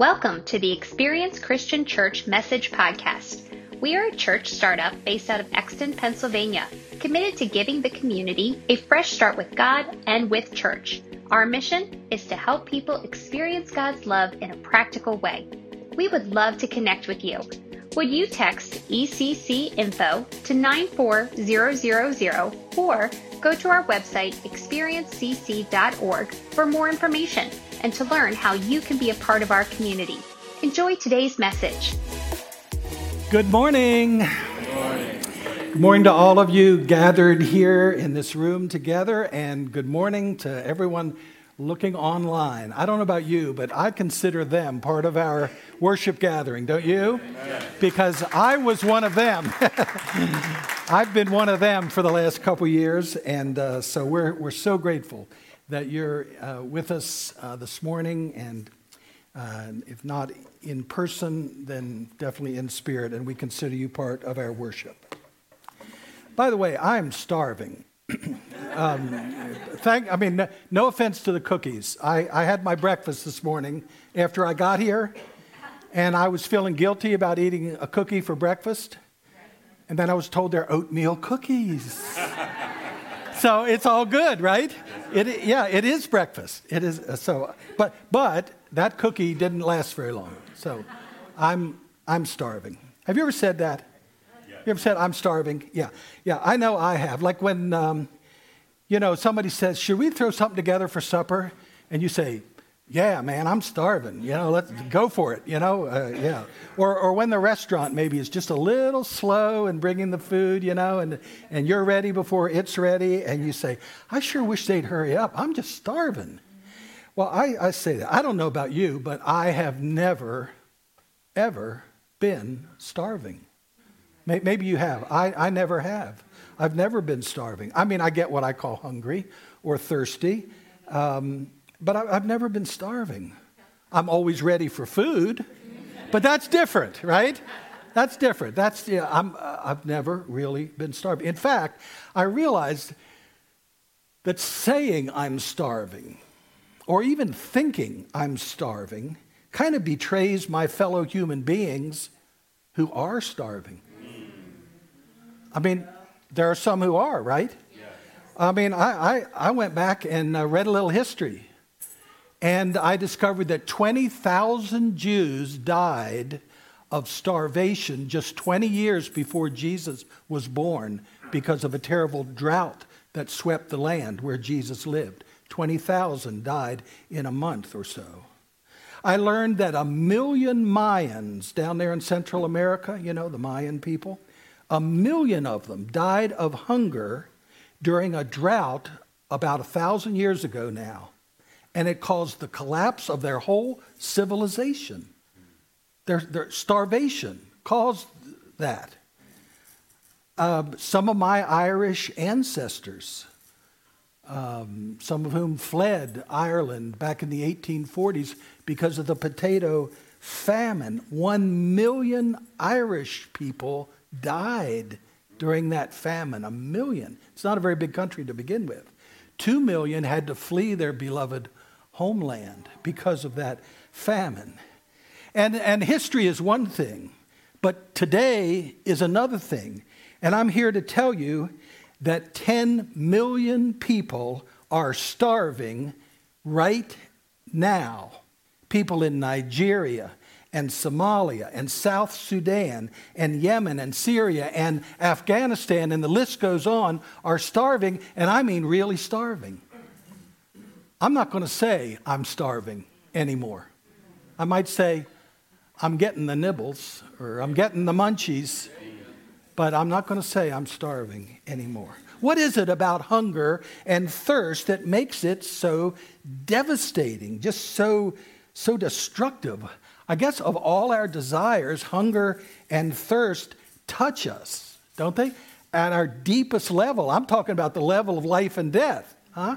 Welcome to the Experience Christian Church Message Podcast. We are a church startup based out of Exton, Pennsylvania, committed to giving the community a fresh start with God and with church. Our mission is to help people experience God's love in a practical way. We would love to connect with you. Would you text ECC info to 94000 or go to our website experiencecc.org for more information and to learn how you can be a part of our community. Enjoy today's message. Good morning. Good morning. Good morning to all of you gathered here in this room together, and good morning to everyone looking online. I don't know about you, but I consider them part of our worship gathering, don't you? Amen. Because I was one of them. I've been one of them for the last couple years, and uh, so we're, we're so grateful that you're uh, with us uh, this morning, and uh, if not in person, then definitely in spirit, and we consider you part of our worship. By the way, I'm starving. Um, thank, I mean, no, no, offense to the cookies. I, I had my breakfast this morning after I got here, and I was feeling guilty about eating a cookie for breakfast. And then I was told they're oatmeal cookies. so it's all good, right? It, yeah, it is breakfast. It is uh, so, but but that cookie didn't last very long. So I'm I'm starving. Have you ever said that? You ever said I'm starving? Yeah, yeah. I know I have. Like when um, you know somebody says, "Should we throw something together for supper?" and you say, yeah, man, I'm starving. You know, let's go for it. You know, uh, yeah. Or, or when the restaurant maybe is just a little slow in bringing the food, you know, and, and you're ready before it's ready, and you say, I sure wish they'd hurry up. I'm just starving. Well, I, I say that. I don't know about you, but I have never, ever been starving. Maybe you have. I, I never have. I've never been starving. I mean, I get what I call hungry or thirsty. Um, but I, have never been starving. I'm always ready for food, but that's different, right? That's different. That's yeah, I'm, I've never really been starving. In fact, I realized that saying I'm starving, or even thinking I'm starving, kind of betrays my fellow human beings who are starving. I mean, there are some who are, right? I mean, I, I, I went back and uh, read a little history and I discovered that 20,000 Jews died of starvation just 20 years before Jesus was born because of a terrible drought that swept the land where Jesus lived. 20,000 died in a month or so. I learned that a million Mayans down there in Central America, you know, the Mayan people, a million of them died of hunger during a drought about a thousand years ago now and it caused the collapse of their whole civilization. Their, their starvation caused that. Uh, some of my Irish ancestors, um, some of whom fled Ireland back in the 1840s because of the potato famine, one million Irish people died during that famine. A million. It's not a very big country to begin with. Two million had to flee their beloved homeland because of that famine. And, and history is one thing, but today is another thing. And I'm here to tell you that 10 million people are starving right now. People in Nigeria and Somalia and South Sudan and Yemen and Syria and Afghanistan, and the list goes on, are starving, and I mean really starving. I'm not going to say I'm starving anymore. I might say I'm getting the nibbles or I'm getting the munchies, but I'm not going to say I'm starving anymore. What is it about hunger and thirst that makes it so devastating, just so so destructive? I guess of all our desires, hunger and thirst touch us, don't they? At our deepest level. I'm talking about the level of life and death, huh?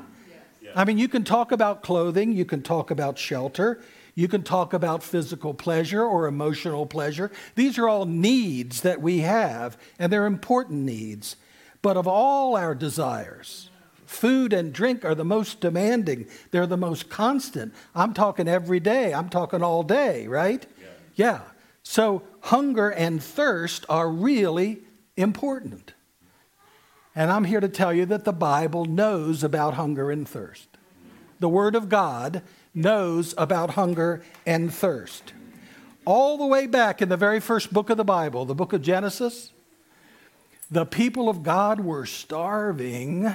I mean, you can talk about clothing, you can talk about shelter, you can talk about physical pleasure or emotional pleasure. These are all needs that we have, and they're important needs. But of all our desires, Food and drink are the most demanding, they're the most constant. I'm talking every day, I'm talking all day, right? Yeah. yeah. So, hunger and thirst are really important. And I'm here to tell you that the Bible knows about hunger and thirst. The Word of God knows about hunger and thirst. All the way back in the very first book of the Bible, the book of Genesis, the people of God were starving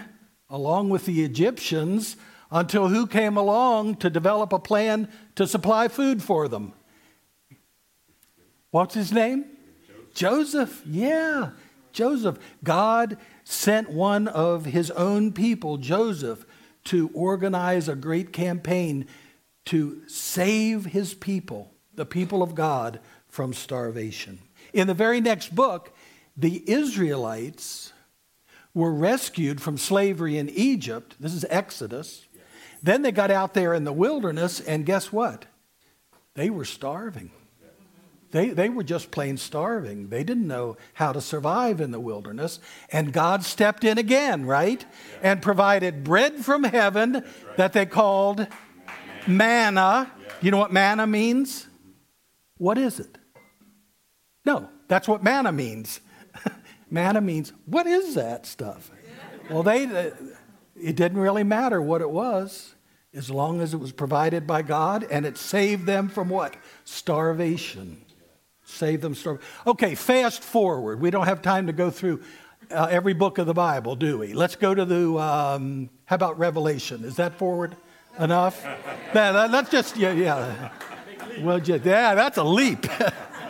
along with the Egyptians until who came along to develop a plan to supply food for them? What's his name? Joseph. Joseph. Yeah, Joseph. God sent one of his own people, Joseph, to organize a great campaign to save his people, the people of God, from starvation. In the very next book, the Israelites were rescued from slavery in Egypt. This is Exodus. Then they got out there in the wilderness, and guess what? They were starving. They, they were just plain starving. They didn't know how to survive in the wilderness. And God stepped in again, right? Yeah. And provided bread from heaven right. that they called manna. manna. Yeah. You know what manna means? What is it? No, that's what manna means. Manna means, what is that stuff? Well, they, it didn't really matter what it was as long as it was provided by God and it saved them from what? Starvation. Save them. Starve. Okay, fast forward. We don't have time to go through uh, every book of the Bible, do we? Let's go to the, um, how about Revelation? Is that forward enough? that, that's just, yeah, yeah. Well, yeah, that's a leap.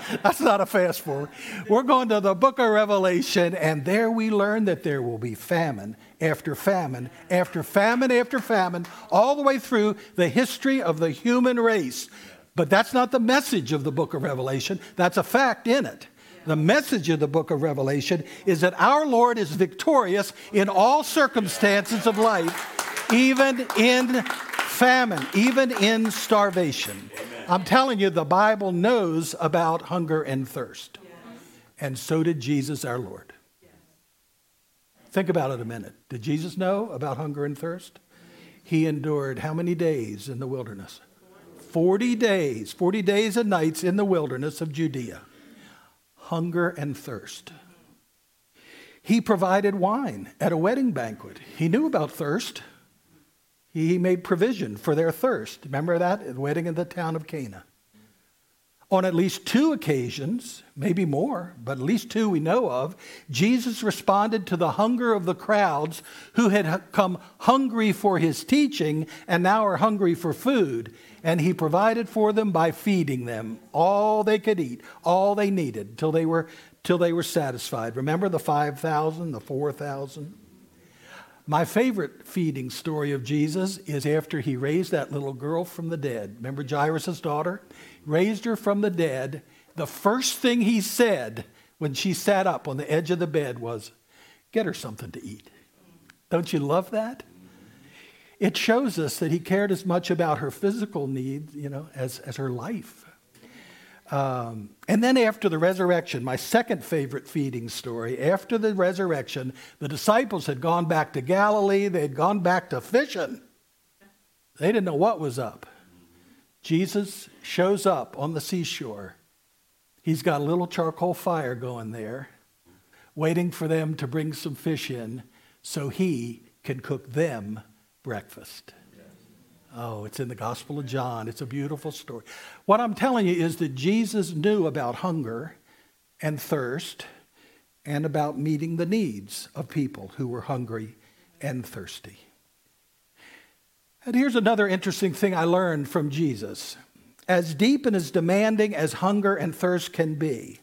that's not a fast forward. We're going to the book of Revelation, and there we learn that there will be famine after famine after famine after famine, all the way through the history of the human race. But that's not the message of the book of Revelation, that's a fact in it. The message of the book of Revelation is that our Lord is victorious in all circumstances of life, even in famine, even in starvation. Amen. I'm telling you, the Bible knows about hunger and thirst. Yes. And so did Jesus our Lord. Yes. Think about it a minute. Did Jesus know about hunger and thirst? He endured how many days in the wilderness? 40 days, 40 days and nights in the wilderness of Judea. Hunger and thirst. He provided wine at a wedding banquet. He knew about thirst. He made provision for their thirst. Remember that? The wedding in the town of Cana. On at least two occasions, maybe more, but at least two we know of, Jesus responded to the hunger of the crowds who had come hungry for his teaching and now are hungry for food. And he provided for them by feeding them all they could eat, all they needed, till they were, till they were satisfied. Remember the 5,000, the 4,000? My favorite feeding story of Jesus is after he raised that little girl from the dead. Remember Jairus' daughter? Raised her from the dead. The first thing he said when she sat up on the edge of the bed was, Get her something to eat. Don't you love that? It shows us that he cared as much about her physical needs, you know, as, as her life. Um, and then after the resurrection, my second favorite feeding story, after the resurrection, the disciples had gone back to Galilee, they had gone back to fishing. They didn't know what was up. Jesus shows up on the seashore. He's got a little charcoal fire going there, waiting for them to bring some fish in so he can cook them breakfast. Oh, it's in the Gospel of John. It's a beautiful story. What I'm telling you is that Jesus knew about hunger and thirst and about meeting the needs of people who were hungry and thirsty. And here's another interesting thing I learned from Jesus. As deep and as demanding as hunger and thirst can be,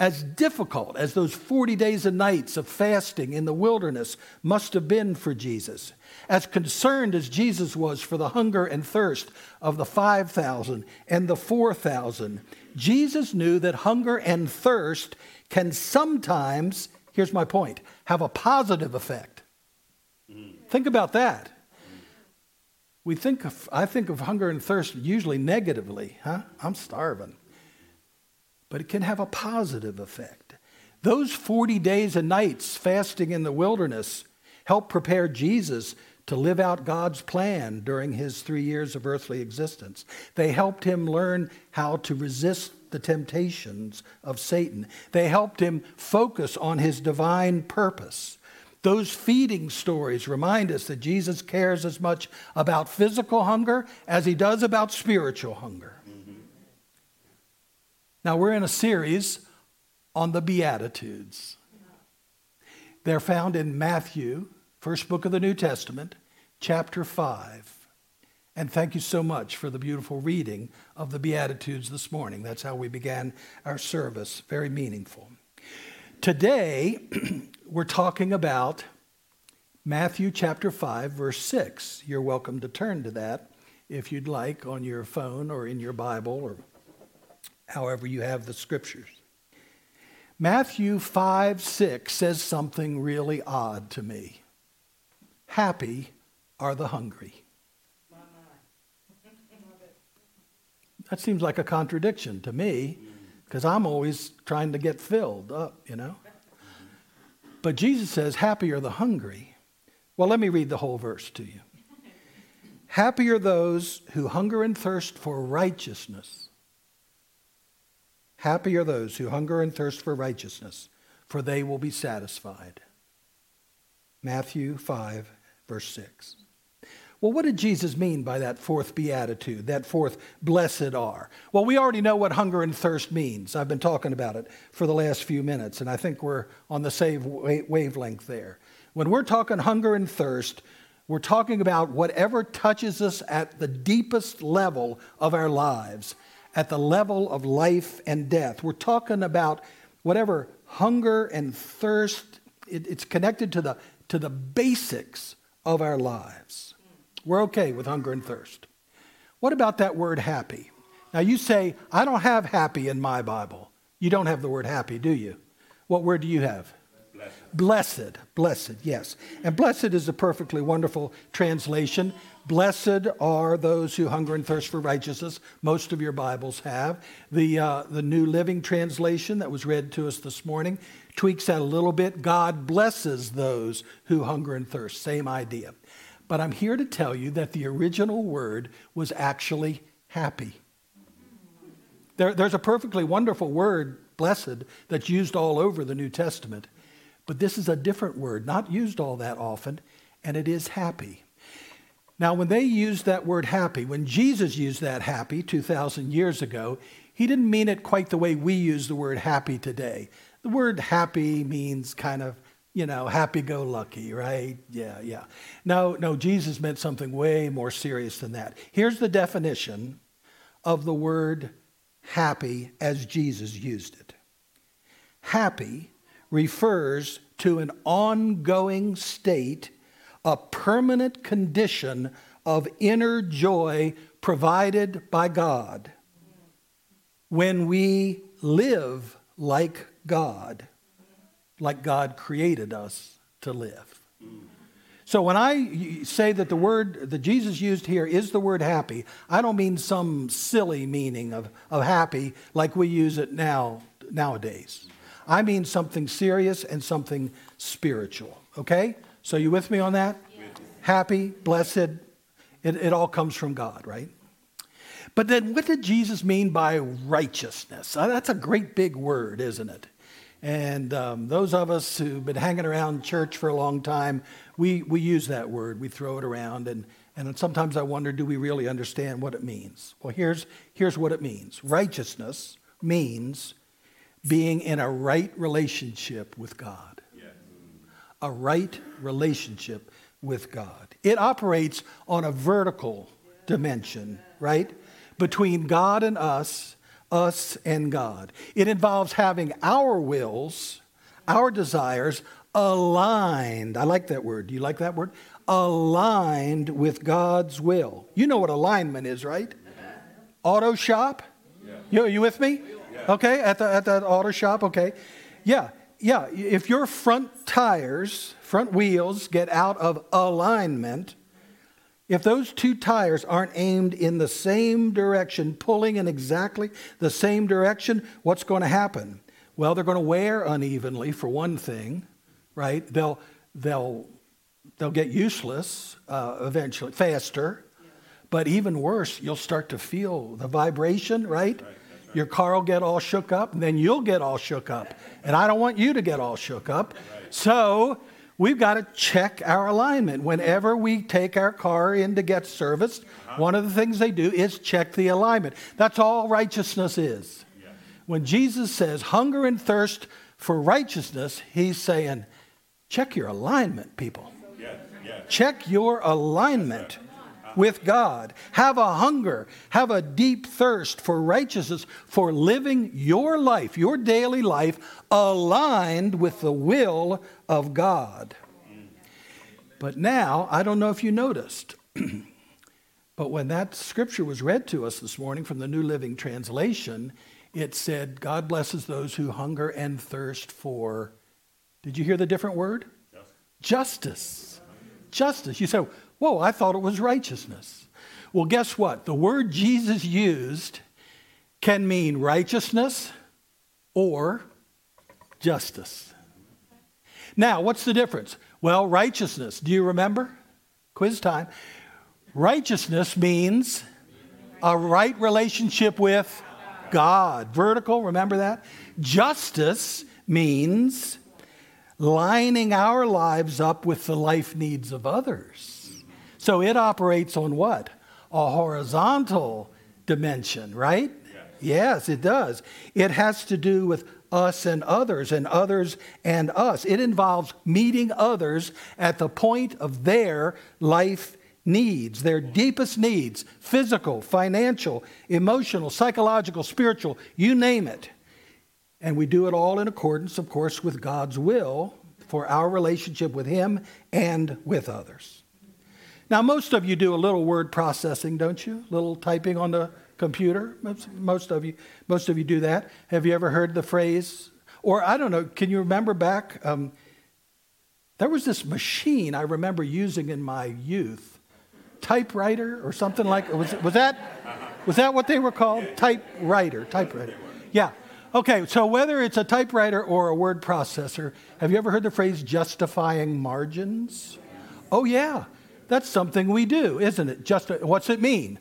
as difficult as those 40 days and nights of fasting in the wilderness must have been for Jesus, as concerned as Jesus was for the hunger and thirst of the 5,000 and the 4,000, Jesus knew that hunger and thirst can sometimes, here's my point, have a positive effect. Think about that. We think of, I think of hunger and thirst usually negatively, huh? I'm starving but it can have a positive effect. Those 40 days and nights fasting in the wilderness helped prepare Jesus to live out God's plan during his three years of earthly existence. They helped him learn how to resist the temptations of Satan. They helped him focus on his divine purpose. Those feeding stories remind us that Jesus cares as much about physical hunger as he does about spiritual hunger. Now, we're in a series on the Beatitudes. They're found in Matthew, first book of the New Testament, chapter 5. And thank you so much for the beautiful reading of the Beatitudes this morning. That's how we began our service. Very meaningful. Today, we're talking about Matthew chapter 5, verse 6. You're welcome to turn to that if you'd like on your phone or in your Bible or however you have the scriptures. Matthew 5, 6 says something really odd to me. Happy are the hungry. That seems like a contradiction to me because I'm always trying to get filled up, you know. But Jesus says, Happy are the hungry. Well, let me read the whole verse to you. Happy are those who hunger and thirst for righteousness. Happy are those who hunger and thirst for righteousness, for they will be satisfied. Matthew 5, verse 6. Well, what did Jesus mean by that fourth beatitude, that fourth blessed are? Well, we already know what hunger and thirst means. I've been talking about it for the last few minutes, and I think we're on the same wavelength there. When we're talking hunger and thirst, we're talking about whatever touches us at the deepest level of our lives, at the level of life and death. We're talking about whatever hunger and thirst, it, it's connected to the, to the basics of our lives. We're okay with hunger and thirst. What about that word happy? Now you say, I don't have happy in my Bible. You don't have the word happy, do you? What word do you have? Blessed. Blessed, blessed, yes. And blessed is a perfectly wonderful translation. Blessed are those who hunger and thirst for righteousness. Most of your Bibles have. The, uh, the New Living Translation that was read to us this morning tweaks that a little bit. God blesses those who hunger and thirst. Same idea. But I'm here to tell you that the original word was actually happy. There, there's a perfectly wonderful word, blessed, that's used all over the New Testament. But this is a different word, not used all that often, and it is happy. Now, when they used that word happy, when Jesus used that happy 2,000 years ago, he didn't mean it quite the way we use the word happy today. The word happy means kind of you know, happy go lucky, right? Yeah, yeah. No, no, Jesus meant something way more serious than that. Here's the definition of the word happy as Jesus used it happy refers to an ongoing state, a permanent condition of inner joy provided by God. When we live like God like God created us to live. So when I say that the word that Jesus used here is the word happy, I don't mean some silly meaning of, of happy like we use it now nowadays. I mean something serious and something spiritual. Okay? So you with me on that? Happy, blessed, it, it all comes from God, right? But then what did Jesus mean by righteousness? Uh, that's a great big word, isn't it? And um, those of us who've been hanging around church for a long time, we, we use that word, we throw it around, and, and sometimes I wonder do we really understand what it means? Well, here's, here's what it means righteousness means being in a right relationship with God. A right relationship with God. It operates on a vertical dimension, right? Between God and us us and God. It involves having our wills, our desires aligned. I like that word. Do you like that word? Aligned with God's will. You know what alignment is, right? Auto shop? Yeah. You, you with me? Yeah. Okay, at the at that auto shop, okay. Yeah, yeah. If your front tires, front wheels get out of alignment, if those two tires aren't aimed in the same direction, pulling in exactly the same direction, what's going to happen? Well, they're going to wear unevenly for one thing, right? They'll they'll they'll get useless uh, eventually, faster. But even worse, you'll start to feel the vibration, right? right. Your car will get all shook up, and then you'll get all shook up. And I don't want you to get all shook up. So we've got to check our alignment. Whenever we take our car in to get serviced, uh-huh. one of the things they do is check the alignment. That's all righteousness is. When Jesus says hunger and thirst for righteousness, he's saying, check your alignment, people. Check your alignment with God. Have a hunger, have a deep thirst for righteousness, for living your life, your daily life, aligned with the will of God. But now, I don't know if you noticed, but when that scripture was read to us this morning from the New Living Translation, it said, God blesses those who hunger and thirst for, did you hear the different word? Justice. Justice. You say, whoa, I thought it was righteousness. Well, guess what? The word Jesus used can mean righteousness or justice. Now, what's the difference? Well, righteousness, do you remember? Quiz time. Righteousness means a right relationship with God. Vertical, remember that? Justice means lining our lives up with the life needs of others. So it operates on what? A horizontal dimension, right? Yes. yes, it does. It has to do with us and others, and others and us. It involves meeting others at the point of their life needs, their deepest needs physical, financial, emotional, psychological, spiritual, you name it. And we do it all in accordance, of course, with God's will for our relationship with Him and with others. Now, most of you do a little word processing, don't you? A little typing on the computer. Most of you, most of you do that. Have you ever heard the phrase? Or I don't know. Can you remember back? Um, there was this machine I remember using in my youth typewriter or something like was was that was that what they were called typewriter typewriter yeah okay so whether it's a typewriter or a word processor have you ever heard the phrase justifying margins oh yeah that's something we do isn't it just what's it mean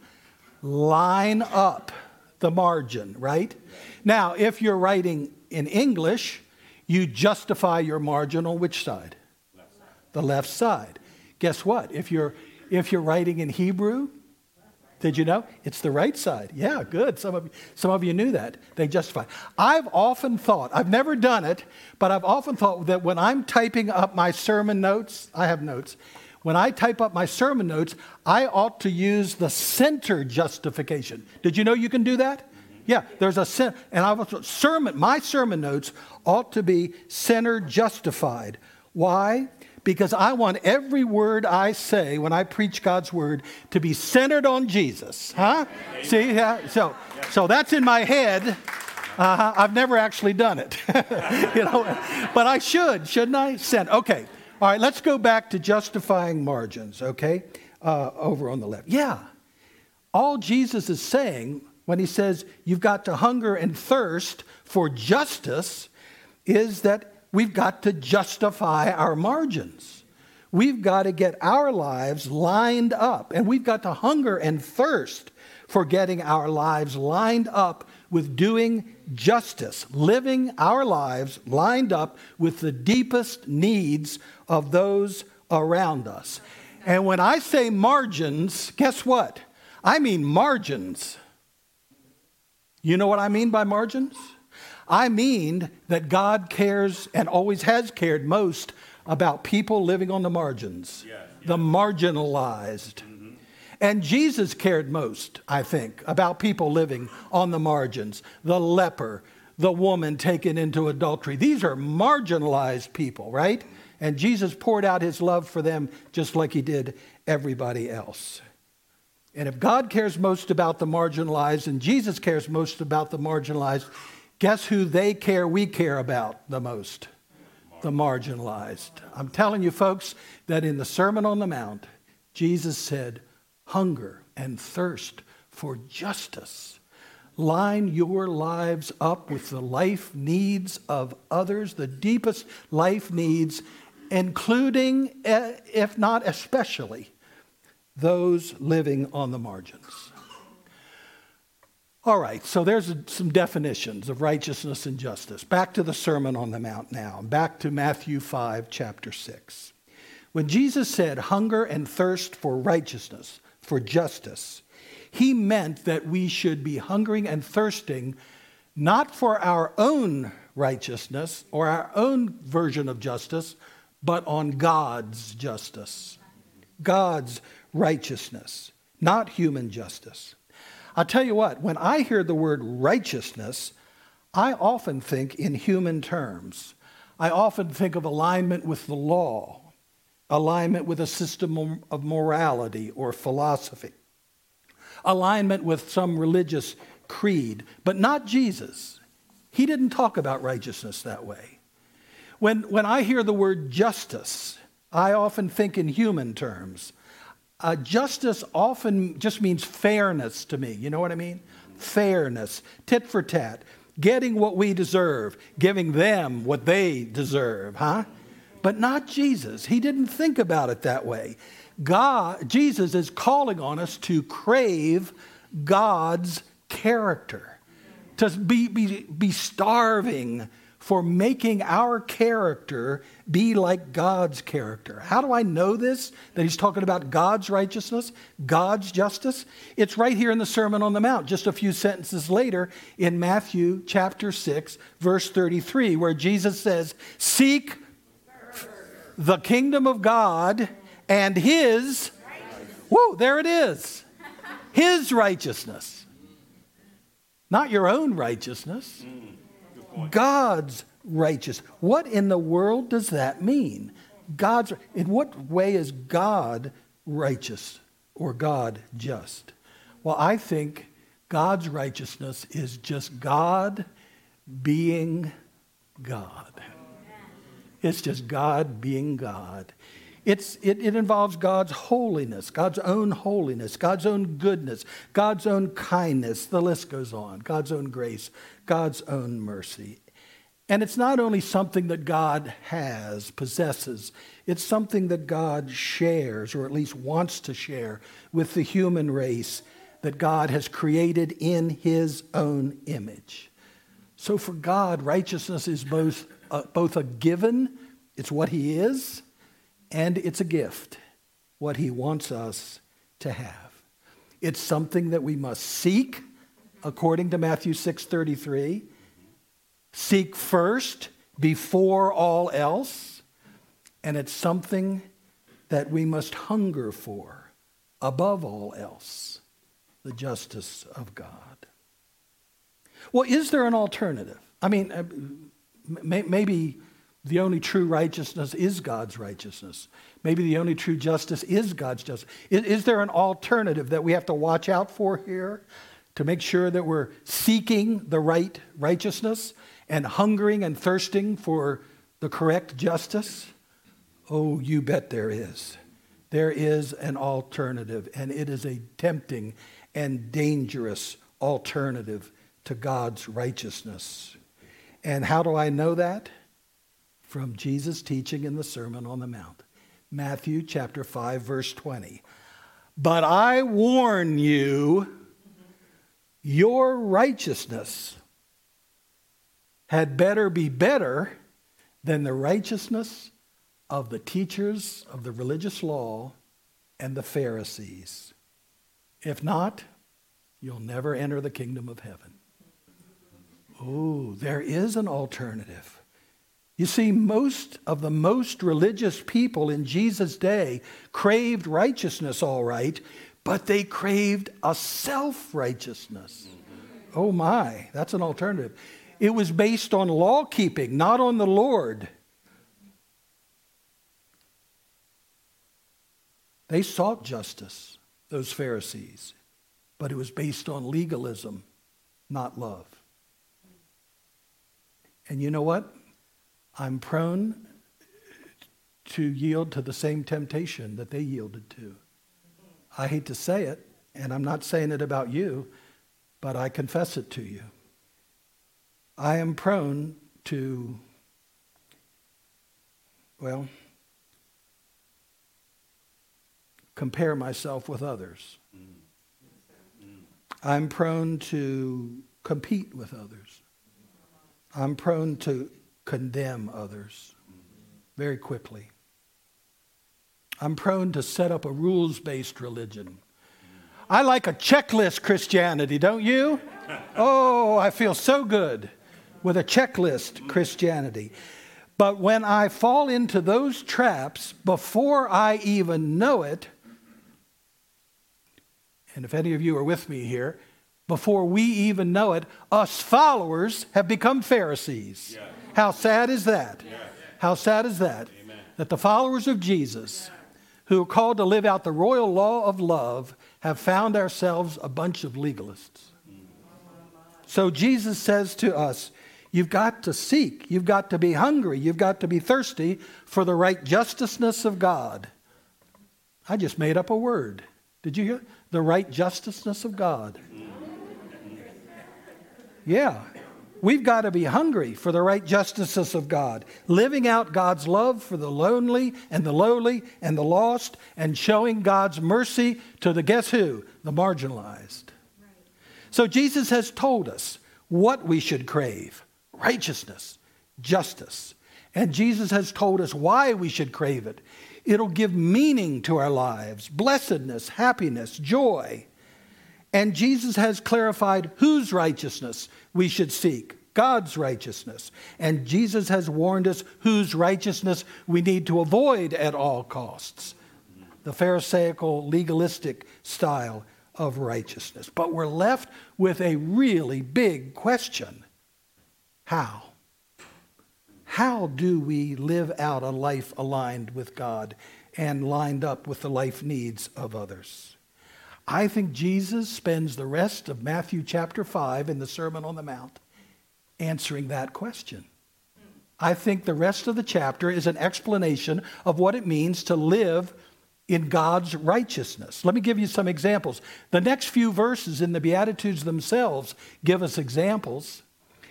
line up the margin right now if you're writing in english you justify your margin on which side the left side guess what if you're if you're writing in Hebrew, did you know? It's the right side. Yeah, good. Some of, some of you knew that. They justify. I've often thought, I've never done it, but I've often thought that when I'm typing up my sermon notes, I have notes. When I type up my sermon notes, I ought to use the center justification. Did you know you can do that? Yeah, there's a. And I was sermon, my sermon notes ought to be center justified. Why? because I want every word I say when I preach God's word to be centered on Jesus. Huh? See, yeah, so, so that's in my head. Uh, I've never actually done it, you know, but I should, shouldn't I? Send. Okay. All right. Let's go back to justifying margins. Okay, uh, over on the left. Yeah. All Jesus is saying when he says you've got to hunger and thirst for justice is that we've got to justify our margins. We've got to get our lives lined up, and we've got to hunger and thirst for getting our lives lined up with doing justice, living our lives lined up with the deepest needs of those around us. And when I say margins, guess what? I mean margins. You know what I mean by margins? I mean that God cares and always has cared most about people living on the margins, yeah, yeah. the marginalized. Mm-hmm. And Jesus cared most, I think, about people living on the margins, the leper, the woman taken into adultery. These are marginalized people, right? And Jesus poured out his love for them just like he did everybody else. And if God cares most about the marginalized and Jesus cares most about the marginalized, Guess who they care we care about the most? The marginalized. I'm telling you, folks, that in the Sermon on the Mount, Jesus said, hunger and thirst for justice. Line your lives up with the life needs of others, the deepest life needs including, eh, if not especially, those living on the margins. All right, so there's some definitions of righteousness and justice. Back to the Sermon on the Mount now, back to Matthew 5, chapter 6. When Jesus said hunger and thirst for righteousness, for justice, he meant that we should be hungering and thirsting not for our own righteousness or our own version of justice, but on God's justice, God's righteousness, not human justice. I'll tell you what, when I hear the word righteousness, I often think in human terms. I often think of alignment with the law, alignment with a system of morality or philosophy, alignment with some religious creed, but not Jesus. He didn't talk about righteousness that way. When, when I hear the word justice, I often think in human terms. Uh, justice often just means fairness to me. You know what I mean? Fairness, tit for tat, getting what we deserve, giving them what they deserve, huh? But not Jesus. He didn't think about it that way. God, Jesus is calling on us to crave God's character, to be, be, be starving for making our character be like God's character. How do I know this? That he's talking about God's righteousness, God's justice? It's right here in the Sermon on the Mount, just a few sentences later in Matthew chapter 6, verse 33, where Jesus says, Seek the kingdom of God and his, whoa, there it is, his righteousness. Not your own righteousness. God's righteous. What in the world does that mean? God's in what way is God righteous or God just? Well, I think God's righteousness is just God being God. It's just God being God. It's, it, it involves God's holiness, God's own holiness, God's own goodness, God's own kindness. The list goes on. God's own grace, God's own mercy. And it's not only something that God has, possesses, it's something that God shares, or at least wants to share, with the human race that God has created in his own image. So for God, righteousness is both, both a given, it's what he is, and it's a gift, what he wants us to have. It's something that we must seek, according to Matthew 6:33. Seek first before all else, and it's something that we must hunger for above all else, the justice of God. Well, is there an alternative? I mean, uh, maybe the only true righteousness is God's righteousness. Maybe the only true justice is God's justice. Is, is, there an alternative that we have to watch out for here to make sure that we're seeking the right righteousness and hungering and thirsting for the correct justice? Oh, you bet there is. There is an alternative, and it is a tempting and dangerous alternative to God's righteousness. And how do I know that? from Jesus' teaching in the Sermon on the Mount. Matthew chapter 5 verse 20. But I warn you your righteousness had better be better than the righteousness of the teachers of the religious law and the Pharisees. If not, you'll never enter the kingdom of heaven. Oh, there is an alternative. You see, most of the most religious people in Jesus' day craved righteousness, all right, but they craved a self righteousness. Mm-hmm. Oh my, that's an alternative. It was based on law keeping, not on the Lord. They sought justice, those Pharisees, but it was based on legalism, not love. And you know what? I'm prone to yield to the same temptation that they yielded to. I hate to say it, and I'm not saying it about you, but I confess it to you. I am prone to, well, compare myself with others. Mm. Mm. I'm prone to compete with others. I'm prone to condemn others very quickly. I'm prone to set up a rules based religion. I like a checklist Christianity, don't you? Oh, I feel so good with a checklist Christianity. But when I fall into those traps before I even know it, and if any of you are with me here, before we even know it, us followers have become Pharisees. Yeah. How sad is that? Yeah. How sad is that? Amen. That the followers of Jesus, who are called to live out the royal law of love, have found ourselves a bunch of legalists. So Jesus says to us, You've got to seek, you've got to be hungry, you've got to be thirsty for the right justiceness of God. I just made up a word. Did you hear? The right justiceness of God. Yeah. We've got to be hungry for the right justices of God, living out God's love for the lonely and the lowly and the lost, and showing God's mercy to the guess who? The marginalized. So Jesus has told us what we should crave righteousness, justice. And Jesus has told us why we should crave it. It'll give meaning to our lives, blessedness, happiness, joy. And Jesus has clarified whose righteousness we should seek God's righteousness. And Jesus has warned us whose righteousness we need to avoid at all costs the Pharisaical, legalistic style of righteousness. But we're left with a really big question How? How do we live out a life aligned with God and lined up with the life needs of others? I think Jesus spends the rest of Matthew chapter 5 in the Sermon on the Mount answering that question. I think the rest of the chapter is an explanation of what it means to live in God's righteousness. Let me give you some examples. The next few verses in the Beatitudes themselves give us examples.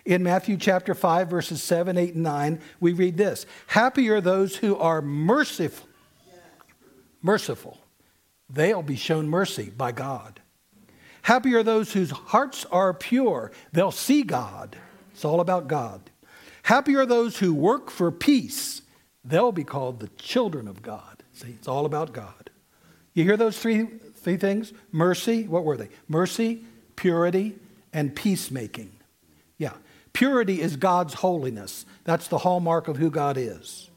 In Matthew chapter 5, verses 7, 8, and 9, we read this Happy are those who are merciful. Merciful they'll be shown mercy by God. Happy are those whose hearts are pure, they'll see God. It's all about God. Happy are those who work for peace, they'll be called the children of God. See, it's all about God. You hear those three, three things? Mercy, what were they? Mercy, purity, and peacemaking. Yeah. Purity is God's holiness. That's the hallmark of who God is.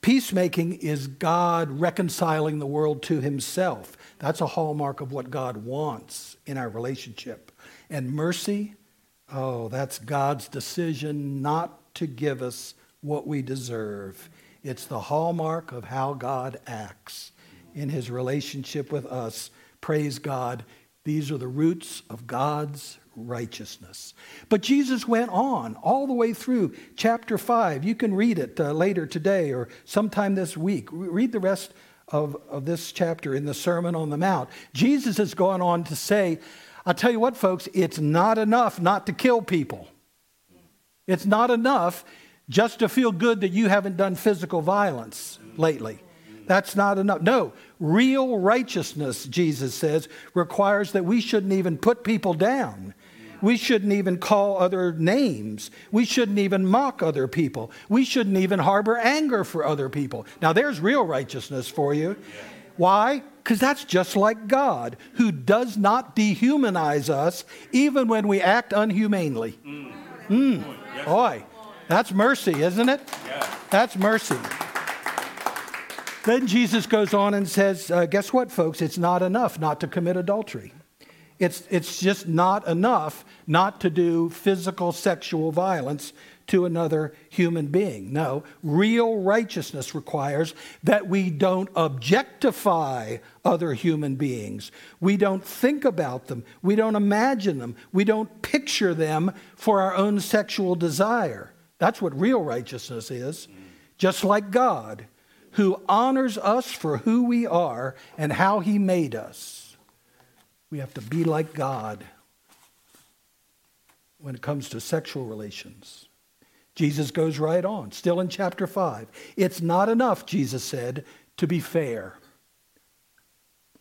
Peacemaking is God reconciling the world to himself. That's a hallmark of what God wants in our relationship. And mercy, oh, that's God's decision not to give us what we deserve. It's the hallmark of how God acts in his relationship with us. Praise God. These are the roots of God's righteousness. But Jesus went on all the way through chapter 5. You can read it uh, later today or sometime this week. Read the rest of, of this chapter in the Sermon on the Mount. Jesus has gone on to say, I'll tell you what, folks, it's not enough not to kill people. It's not enough just to feel good that you haven't done physical violence lately. That's not enough. No, real righteousness, Jesus says, requires that we shouldn't even put people down. We shouldn't even call other names. We shouldn't even mock other people. We shouldn't even harbor anger for other people. Now, there's real righteousness for you. Why? Because that's just like God, who does not dehumanize us even when we act unhumanely. Mm. Boy, that's mercy, isn't it? That's mercy. Then Jesus goes on and says, uh, Guess what, folks? It's not enough not to commit adultery. It's, it's just not enough not to do physical sexual violence to another human being. No, real righteousness requires that we don't objectify other human beings. We don't think about them. We don't imagine them. We don't picture them for our own sexual desire. That's what real righteousness is. Just like God, who honors us for who we are and how he made us. We have to be like God when it comes to sexual relations. Jesus goes right on, still in chapter 5. It's not enough, Jesus said, to be fair.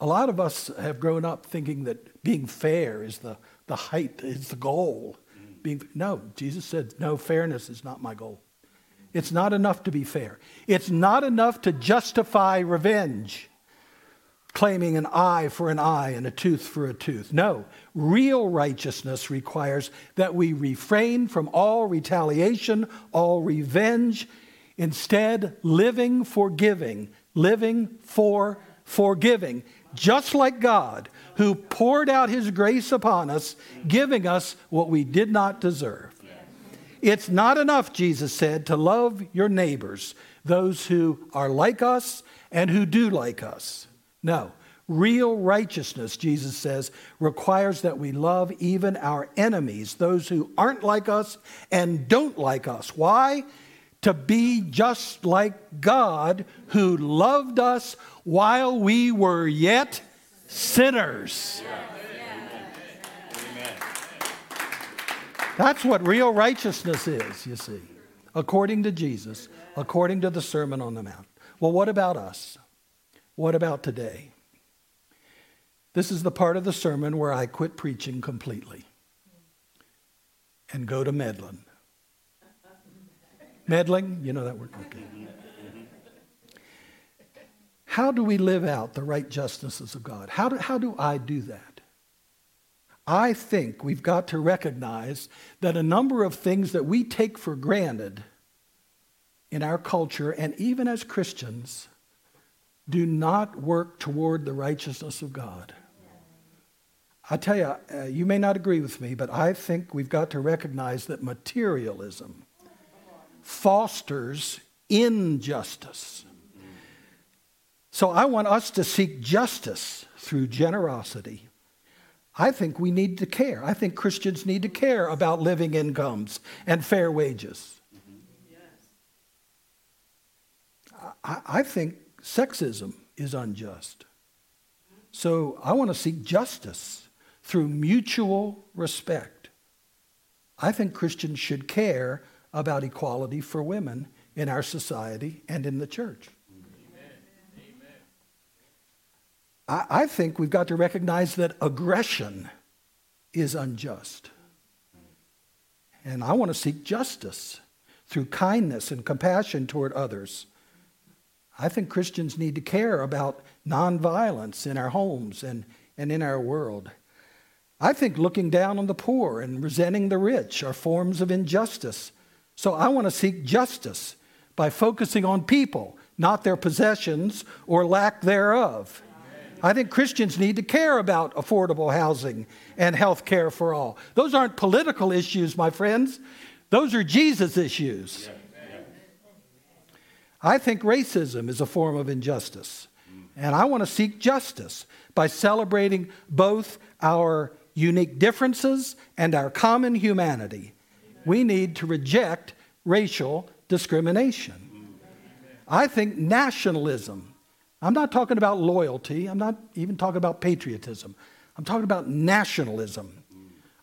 A lot of us have grown up thinking that being fair is the, the height, is the goal. Being, no, Jesus said, no, fairness is not my goal. It's not enough to be fair. It's not enough to justify revenge, claiming an eye for an eye and a tooth for a tooth. No, real righteousness requires that we refrain from all retaliation, all revenge, instead, living for giving, living for forgiving, just like God, who poured out his grace upon us, giving us what we did not deserve. It's not enough, Jesus said, to love your neighbors, those who are like us and who do like us. No. Real righteousness, Jesus says, requires that we love even our enemies, those who aren't like us and don't like us. Why? To be just like God who loved us while we were yet sinners. That's what real righteousness is, you see, according to Jesus, according to the Sermon on the Mount. Well, what about us? What about today? This is the part of the sermon where I quit preaching completely and go to meddling. Meddling, you know that word? Okay. How do we live out the righteousness of God? How do, how do I do that? I think we've got to recognize that a number of things that we take for granted in our culture and even as Christians do not work toward the righteousness of God. I tell you, uh, you may not agree with me, but I think we've got to recognize that materialism fosters injustice. So I want us to seek justice through generosity. I think we need to care. I think Christians need to care about living incomes and fair wages. I, I think sexism is unjust. So I want to seek justice through mutual respect. I think Christians should care about equality for women in our society and in the church. I, think we've got to recognize that aggression is unjust. And I want to seek justice through kindness and compassion toward others. I think Christians need to care about nonviolence in our homes and, and in our world. I think looking down on the poor and resenting the rich are forms of injustice. So I want to seek justice by focusing on people, not their possessions or lack thereof. I think Christians need to care about affordable housing and health care for all. Those aren't political issues, my friends. Those are Jesus issues. I think racism is a form of injustice. And I want to seek justice by celebrating both our unique differences and our common humanity. We need to reject racial discrimination. I think nationalism I'm not talking about loyalty. I'm not even talking about patriotism. I'm talking about nationalism.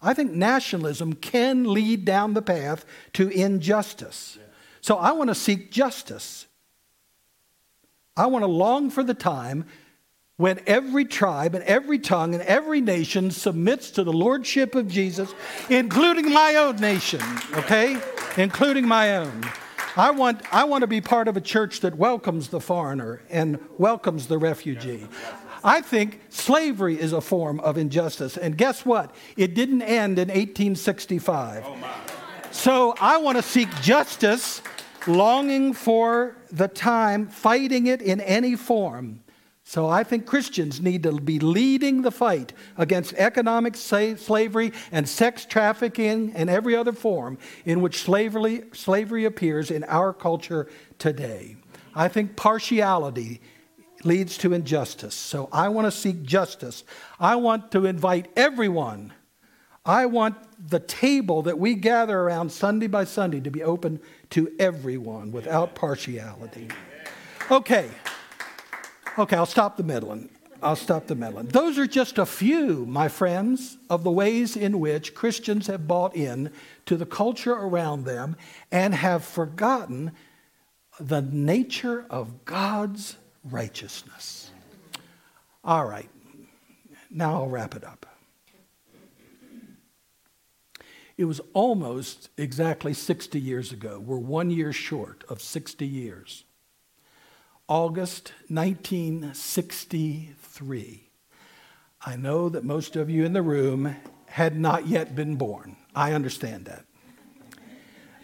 I think nationalism can lead down the path to injustice. So I want to seek justice. I want to long for the time when every tribe and every tongue and every nation submits to the lordship of Jesus, including my own nation, okay? Including my own. I want, I want to be part of a church that welcomes the foreigner and welcomes the refugee. I think slavery is a form of injustice. And guess what? It didn't end in 1865. So I want to seek justice, longing for the time, fighting it in any form. So I think Christians need to be leading the fight against economic slavery and sex trafficking and every other form in which slavery, slavery appears in our culture today. I think partiality leads to injustice. So I want to seek justice. I want to invite everyone. I want the table that we gather around Sunday by Sunday to be open to everyone without partiality. Okay. Okay, I'll stop the meddling. I'll stop the meddling. Those are just a few, my friends, of the ways in which Christians have bought in to the culture around them and have forgotten the nature of God's righteousness. All right. Now I'll wrap it up. It was almost exactly 60 years ago. We're one year short of 60 years. August 1963. I know that most of you in the room had not yet been born. I understand that.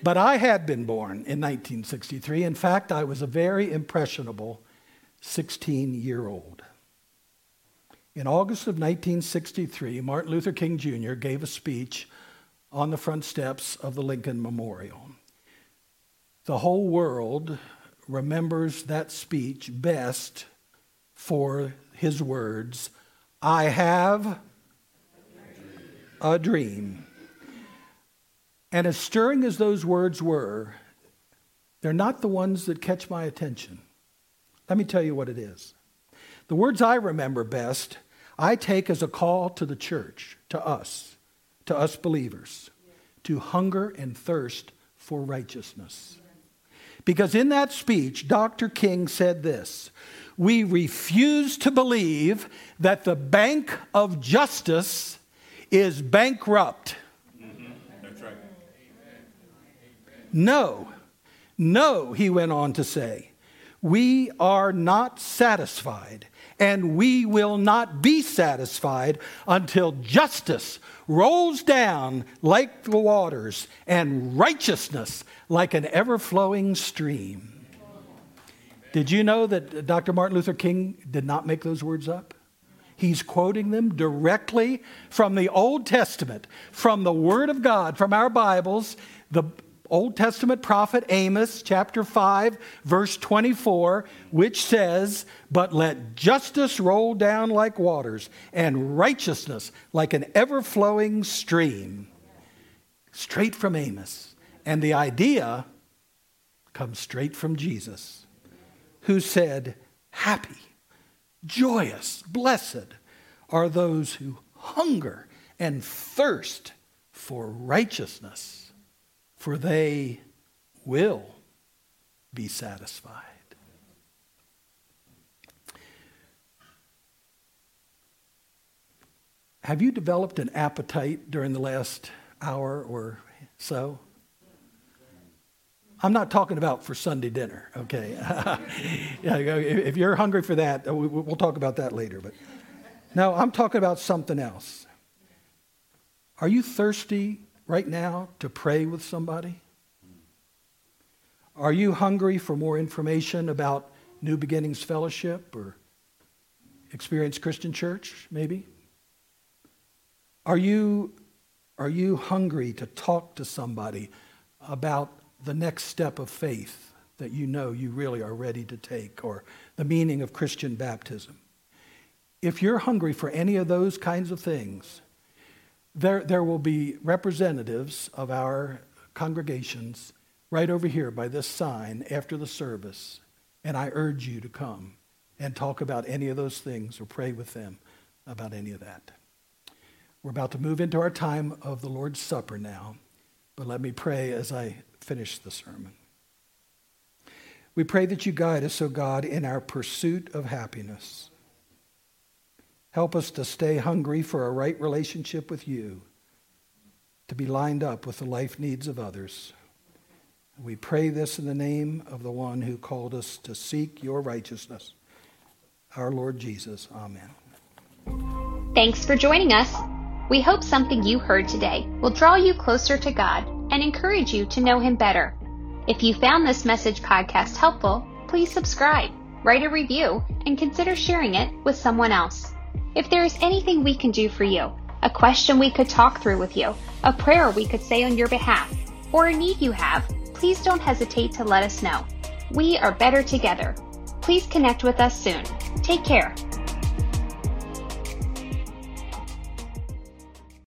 But I had been born in 1963. In fact, I was a very impressionable 16 year old. In August of 1963, Martin Luther King Jr. gave a speech on the front steps of the Lincoln Memorial. The whole world remembers that speech best for his words I have a dream. And as stirring as those words were, they're not the ones that catch my attention. Let me tell you what it is. The words I remember best, I take as a call to the church, to us to us believers to hunger and thirst for righteousness. Because in that speech, Dr. King said this We refuse to believe that the bank of justice is bankrupt. That's right. No, no, he went on to say, we are not satisfied and we will not be satisfied until justice rolls down like the waters and righteousness like an ever flowing stream. Did you know that Dr. Martin Luther King did not make those words up? He's quoting them directly from the Old Testament, from the Word of God, from our Bibles. The Old Testament prophet Amos, chapter 5, verse 24, which says, But let justice roll down like waters, and righteousness like an ever flowing stream. Straight from Amos. And the idea comes straight from Jesus, who said, Happy, joyous, blessed are those who hunger and thirst for righteousness for they will be satisfied. Have you developed an appetite during the last hour or so? I'm not talking about for Sunday dinner, okay? if you're hungry for that, uh, we'll talk about that later. But no, I'm talking about something else. Are you thirsty right now to pray with somebody? Are you hungry for more information about New Beginnings Fellowship or Experience Christian Church, maybe? Are you, are you hungry to talk to somebody about the next step of faith that you know you really are ready to take or the meaning of Christian baptism? If you're hungry for any of those kinds of things, there, there will be representatives of our congregations right over here by this sign after the service, and I urge you to come and talk about any of those things or pray with them about any of that. We're about to move into our time of the Lord's Supper now, but let me pray as I finish the sermon. We pray that you guide us, O God, in our pursuit of happiness. Help us to stay hungry for a right relationship with you, to be lined up with the life needs of others. We pray this in the name of the one who called us to seek your righteousness, our Lord Jesus. Amen. Thanks for joining us. We hope something you heard today will draw you closer to God and encourage you to know Him better. If you found this message podcast helpful, please subscribe, write a review, and consider sharing it with someone else. If there is anything we can do for you, a question we could talk through with you, a prayer we could say on your behalf, or a need you have, please don't hesitate to let us know. We are better together. Please connect with us soon. Take care.